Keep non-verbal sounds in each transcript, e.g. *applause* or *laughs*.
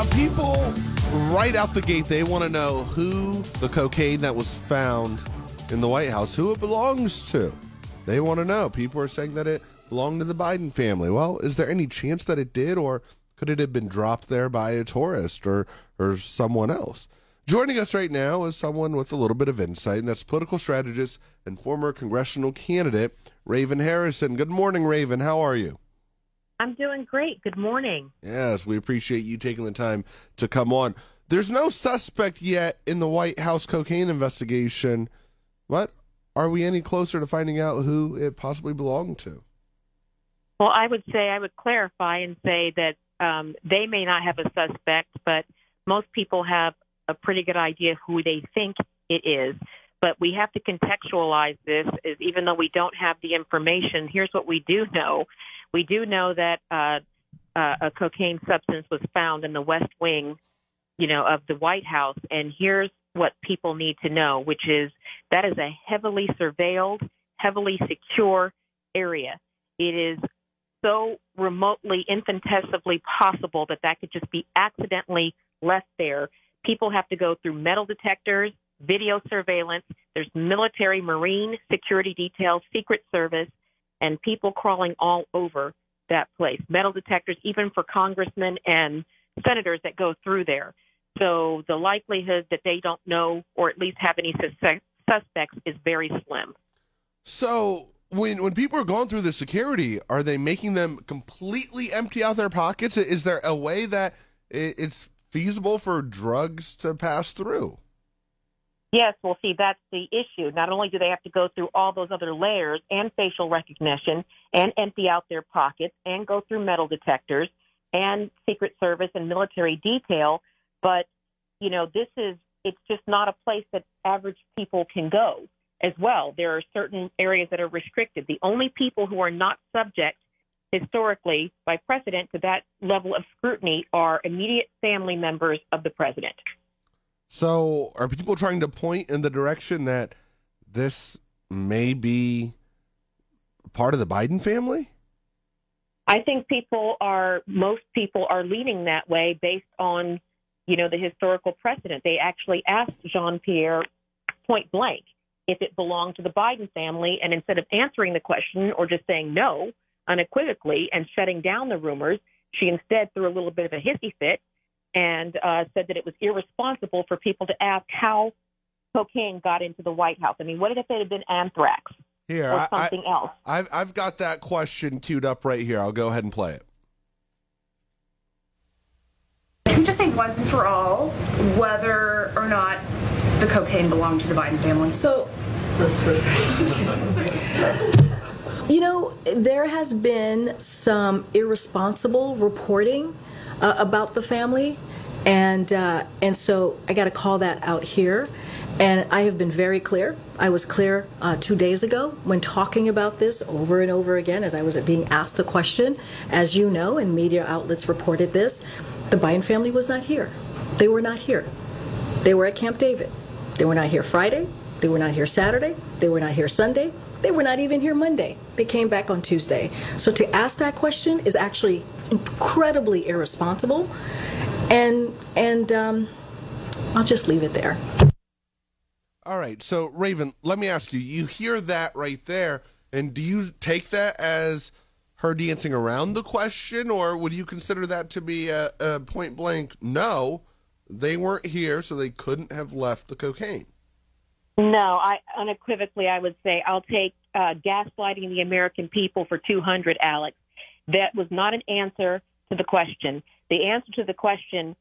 Now, people right out the gate, they want to know who the cocaine that was found in the White House, who it belongs to. They want to know. People are saying that it belonged to the Biden family. Well, is there any chance that it did, or could it have been dropped there by a tourist or, or someone else? Joining us right now is someone with a little bit of insight, and that's political strategist and former congressional candidate Raven Harrison. Good morning, Raven. How are you? I'm doing great. Good morning. Yes, we appreciate you taking the time to come on. There's no suspect yet in the White House cocaine investigation. What? Are we any closer to finding out who it possibly belonged to? Well, I would say I would clarify and say that um, they may not have a suspect, but most people have a pretty good idea who they think it is. But we have to contextualize this is even though we don't have the information, here's what we do know. We do know that uh, uh, a cocaine substance was found in the West Wing, you know, of the White House. And here's what people need to know, which is that is a heavily surveilled, heavily secure area. It is so remotely, infinitesimally possible that that could just be accidentally left there. People have to go through metal detectors, video surveillance. There's military, marine security details, Secret Service and people crawling all over that place. Metal detectors, even for congressmen and senators that go through there. So the likelihood that they don't know or at least have any suspects is very slim. So when when people are going through the security, are they making them completely empty out their pockets? Is there a way that it's feasible for drugs to pass through? Yes, well, see, that's the issue. Not only do they have to go through all those other layers and facial recognition and empty out their pockets and go through metal detectors and Secret Service and military detail, but, you know, this is, it's just not a place that average people can go as well. There are certain areas that are restricted. The only people who are not subject historically by precedent to that level of scrutiny are immediate family members of the president. So, are people trying to point in the direction that this may be part of the Biden family? I think people are, most people are leaning that way based on, you know, the historical precedent. They actually asked Jean Pierre point blank if it belonged to the Biden family. And instead of answering the question or just saying no unequivocally and shutting down the rumors, she instead threw a little bit of a hissy fit and uh, said that it was irresponsible for people to ask how cocaine got into the White House. I mean, what if it had been anthrax here, or something I, else? I've I've got that question queued up right here. I'll go ahead and play it. Can we just say once and for all whether or not the cocaine belonged to the Biden family? So. *laughs* you know, there has been some irresponsible reporting uh, about the family, and uh, and so I got to call that out here. And I have been very clear. I was clear uh, two days ago when talking about this over and over again as I was being asked the question. As you know, and media outlets reported this, the Biden family was not here. They were not here. They were at Camp David. They were not here Friday. They were not here Saturday. They were not here Sunday. They were not even here Monday. They came back on Tuesday. So to ask that question is actually incredibly irresponsible, and and um, I'll just leave it there. All right. So Raven, let me ask you. You hear that right there, and do you take that as her dancing around the question, or would you consider that to be a, a point blank no? They weren't here, so they couldn't have left the cocaine. No, I unequivocally I would say I'll take uh, gaslighting the American people for 200, Alex. That was not an answer to the question. The answer to the question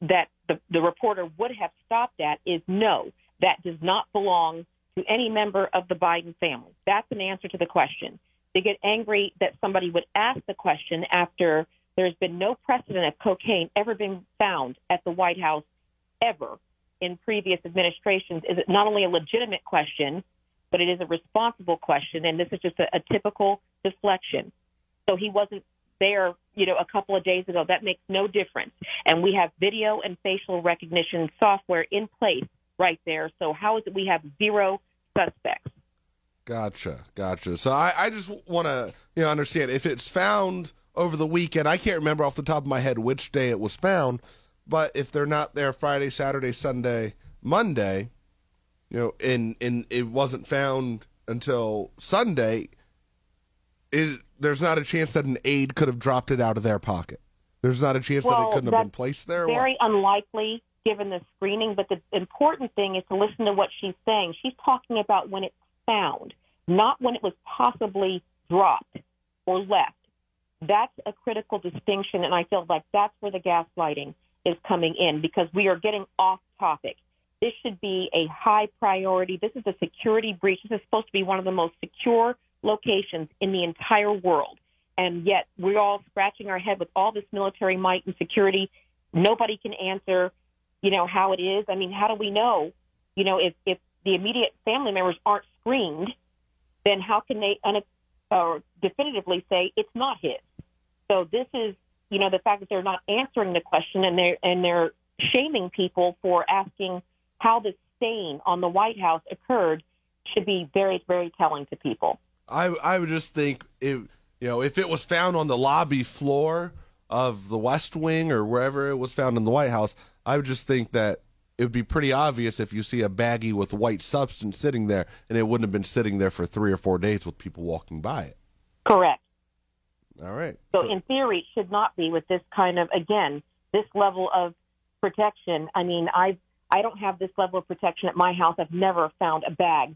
that the, the reporter would have stopped at is no, that does not belong to any member of the Biden family. That's an answer to the question. They get angry that somebody would ask the question after there's been no precedent of cocaine ever being found at the White House ever in previous administrations is not only a legitimate question, but it is a responsible question. And this is just a, a typical deflection. So he wasn't there, you know, a couple of days ago. That makes no difference. And we have video and facial recognition software in place right there. So how is it we have zero suspects? Gotcha, gotcha. So I, I just want to you know understand if it's found over the weekend. I can't remember off the top of my head which day it was found, but if they're not there Friday, Saturday, Sunday, Monday, you know, and and it wasn't found until Sunday, it, there's not a chance that an aide could have dropped it out of their pocket. There's not a chance that it couldn't have been placed there. Very unlikely given the screening, but the important thing is to listen to what she's saying. She's talking about when it's found, not when it was possibly dropped or left. That's a critical distinction, and I feel like that's where the gaslighting is coming in because we are getting off topic. This should be a high priority. This is a security breach. This is supposed to be one of the most secure locations in the entire world. And yet we're all scratching our head with all this military might and security. Nobody can answer, you know, how it is. I mean, how do we know, you know, if, if the immediate family members aren't screened, then how can they un- or definitively say it's not his? So this is, you know, the fact that they're not answering the question and they're and they're shaming people for asking how the stain on the White House occurred should be very, very telling to people. I I would just think if you know if it was found on the lobby floor of the West Wing or wherever it was found in the White House, I would just think that it would be pretty obvious if you see a baggie with white substance sitting there, and it wouldn't have been sitting there for three or four days with people walking by it. Correct. All right. So, in theory, it should not be with this kind of again this level of protection. I mean, I I don't have this level of protection at my house. I've never found a bag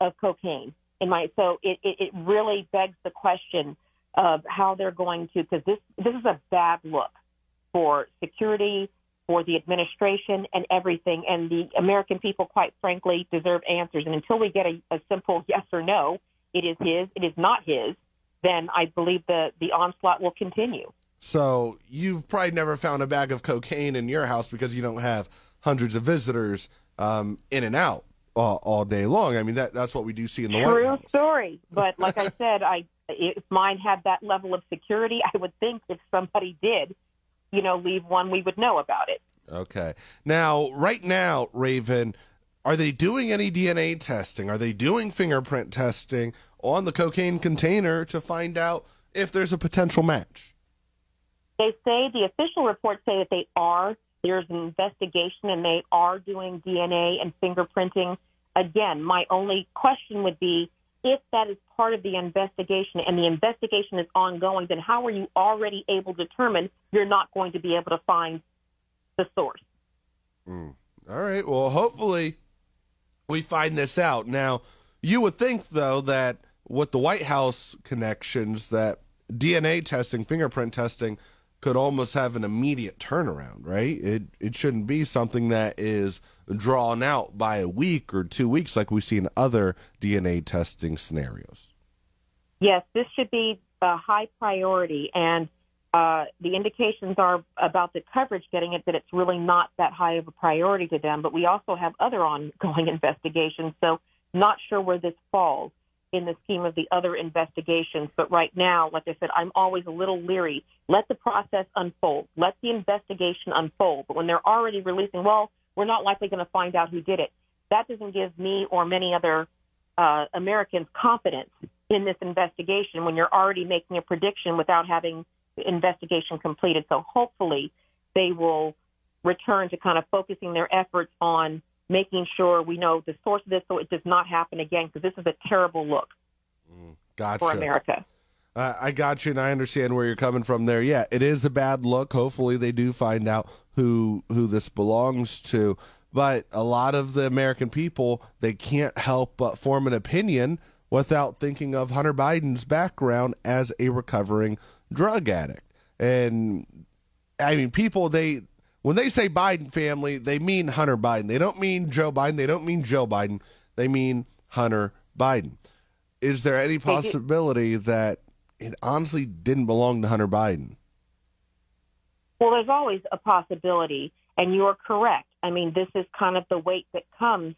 of cocaine in my. So it it, it really begs the question of how they're going to because this this is a bad look for security, for the administration, and everything. And the American people, quite frankly, deserve answers. And until we get a, a simple *laughs* yes or no, it is his, it is not his, then I believe the the onslaught will continue. So you've probably never found a bag of cocaine in your house because you don't have hundreds of visitors um, in and out all, all day long. I mean that that's what we do see in the White True House. story. But *laughs* like I said, I if mine had that level of security, I would think if somebody did, you know, leave one, we would know about it. Okay. Now, right now, Raven, are they doing any DNA testing? Are they doing fingerprint testing on the cocaine container to find out if there's a potential match? They say the official reports say that they are. There's an investigation and they are doing DNA and fingerprinting. Again, my only question would be if that is part of the investigation and the investigation is ongoing, then how are you already able to determine you're not going to be able to find the source? Mm. All right. Well, hopefully we find this out. Now, you would think though that with the White House connections that DNA testing, fingerprint testing could almost have an immediate turnaround, right? It it shouldn't be something that is drawn out by a week or 2 weeks like we see in other DNA testing scenarios. Yes, this should be a high priority, and uh, the indications are about the coverage getting it that it's really not that high of a priority to them. But we also have other ongoing *laughs* investigations, so not sure where this falls in the scheme of the other investigations. But right now, like I said, I'm always a little leery. Let the process unfold. Let the investigation unfold. But when they're already releasing, well, we're not likely going to find out who did it. That doesn't give me or many other uh, Americans confidence in this investigation when you're already making a prediction without having the investigation completed. So hopefully they will return to kind of focusing their efforts on making sure we know the source of this so it does not happen again because this is a terrible look Gotcha. for America. Uh, I got you, and I understand where you're coming from there. Yeah, it is a bad look. Hopefully, they do find out who who this belongs to. But a lot of the American people they can't help but form an opinion without thinking of Hunter Biden's background as a recovering drug addict. And I mean, people they when they say Biden family, they mean Hunter Biden. They don't mean Joe Biden. They don't mean Joe Biden. They mean Hunter Biden. Is there any possibility that it honestly didn't belong to Hunter Biden? Well, there's always a possibility, and you're correct. I mean, this is kind of the weight that comes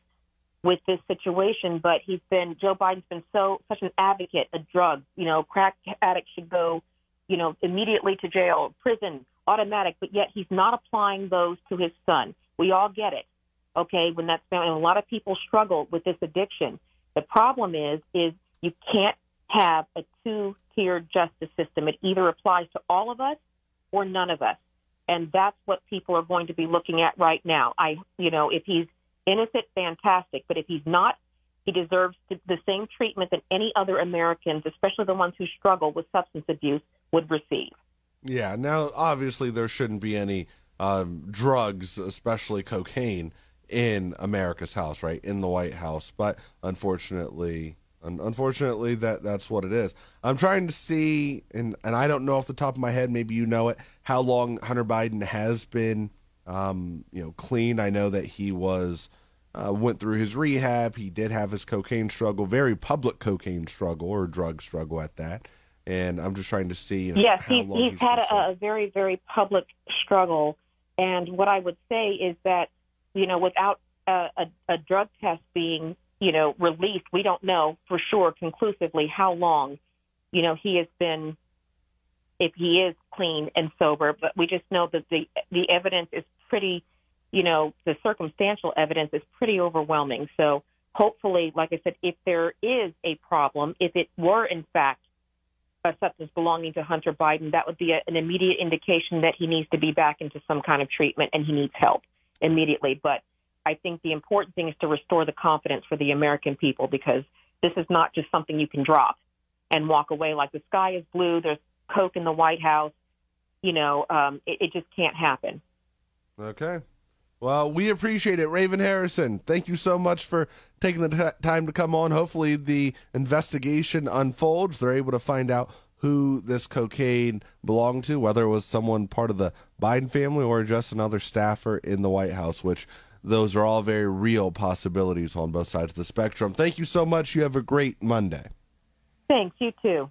with this situation. But he's been Joe Biden's been so such an advocate of drugs. You know, crack addicts should go, you know, immediately to jail, prison, automatic. But yet he's not applying those to his son. We all get it, okay? When that's and a lot of people struggle with this addiction. The problem is, is you can't have a two-tiered justice system. It either applies to all of us or none of us. and that's what people are going to be looking at right now. I, you know, if he's innocent, fantastic, but if he's not, he deserves the same treatment that any other Americans, especially the ones who struggle with substance abuse, would receive. Yeah. Now, obviously, there shouldn't be any um, drugs, especially cocaine, in America's house, right? In the White House. But unfortunately, un- unfortunately, that that's what it is. I'm trying to see, and and I don't know off the top of my head. Maybe you know it. How long Hunter Biden has been, um, you know, clean? I know that he was. Uh, went through his rehab. He did have his cocaine struggle, very public cocaine struggle or drug struggle at that. And I'm just trying to see. You know, yes, he's, he's he's had a, a very, very public struggle. And what I would say is that, you know, without a, a, a drug test being, you know, released, we don't know for sure conclusively how long, you know, he has been, if he is clean and sober. But we just know that the the evidence is pretty, you know, the circumstantial evidence is pretty overwhelming. So hopefully, like I said, if there is a problem, if it were in fact a substance belonging to Hunter Biden, that would be a, an immediate indication that he needs to be back into some kind of treatment and he needs help immediately. But I think the important thing is to restore the confidence for the American people because this is not just something you can drop and walk away like the sky is blue, there's Coke in the White House. You know, um, it, it just can't happen. Okay. Well, we appreciate it, Raven Harrison. Thank you so much for taking the t- time to come on. Hopefully, the investigation unfolds. They're able to find out who this cocaine belonged to, whether it was someone part of the Biden family or just another staffer in the White House, which those are all very real possibilities on both sides of the spectrum. Thank you so much. You have a great Monday. Thanks. You too.